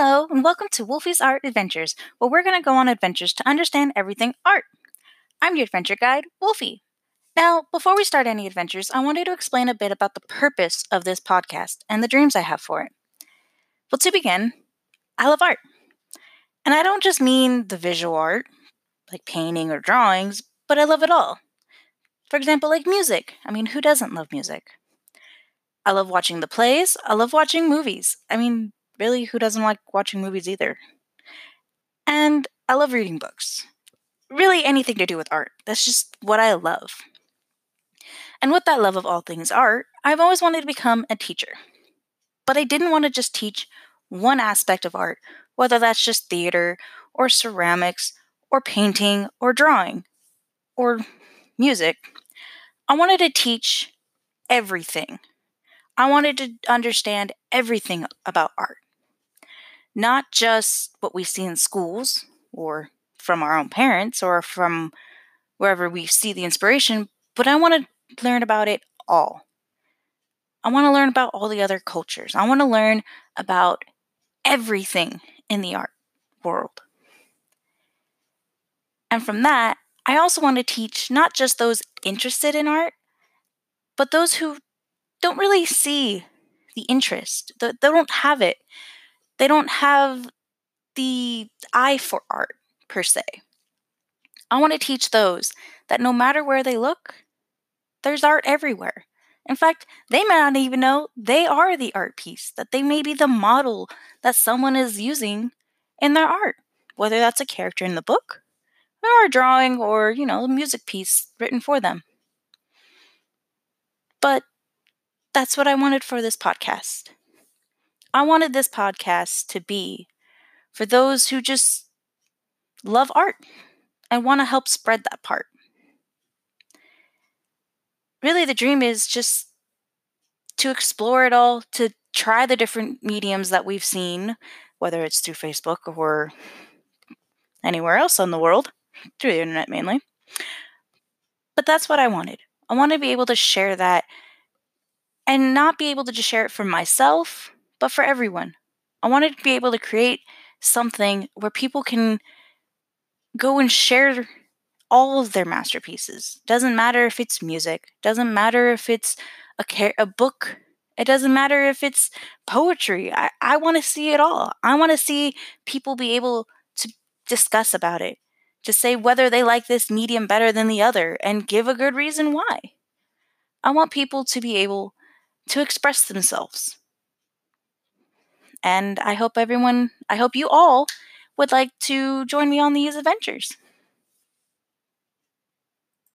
Hello, and welcome to Wolfie's Art Adventures, where we're going to go on adventures to understand everything art. I'm your adventure guide, Wolfie. Now, before we start any adventures, I wanted to explain a bit about the purpose of this podcast and the dreams I have for it. Well, to begin, I love art. And I don't just mean the visual art, like painting or drawings, but I love it all. For example, like music. I mean, who doesn't love music? I love watching the plays. I love watching movies. I mean, really, who doesn't like watching movies either? And I love reading books. Really, anything to do with art. That's just what I love. And with that love of all things art, I've always wanted to become a teacher. But I didn't want to just teach one aspect of art, whether that's just theater, or ceramics, or painting, or drawing, or music. I wanted to teach everything. I wanted to understand everything about art. Not just what we see in schools or from our own parents or from wherever we see the inspiration, but I want to learn about it all. I want to learn about all the other cultures. I want to learn about everything in the art world. And from that, I also want to teach not just those interested in art, but those who don't really see the interest. They don't have it. They don't have the eye for art, per se. I want to teach those that no matter where they look, there's art everywhere. In fact, they may not even know they are the art piece, that they may be the model that someone is using in their art, whether that's a character in the book or a drawing or, you know, a music piece written for them. But that's what I wanted for this podcast. I wanted this podcast to be for those who just love art and want to help spread that part. Really, the dream is just to explore it all, to try the different mediums that we've seen, whether it's through Facebook or anywhere else on the world, through the internet mainly. But that's what I wanted. I want to be able to share that and not be able to just share it for myself, but for everyone. I wanted to be able to create something where people can go and share all of their masterpieces. Doesn't matter if it's music, doesn't matter if it's a, car- a book, it doesn't matter if it's poetry. I, I want to see it all. I want to see people be able to discuss about it, to say whether they like this medium better than the other, and give a good reason why. I want people to be able to express themselves. And I hope everyone, I hope you all would like to join me on these adventures.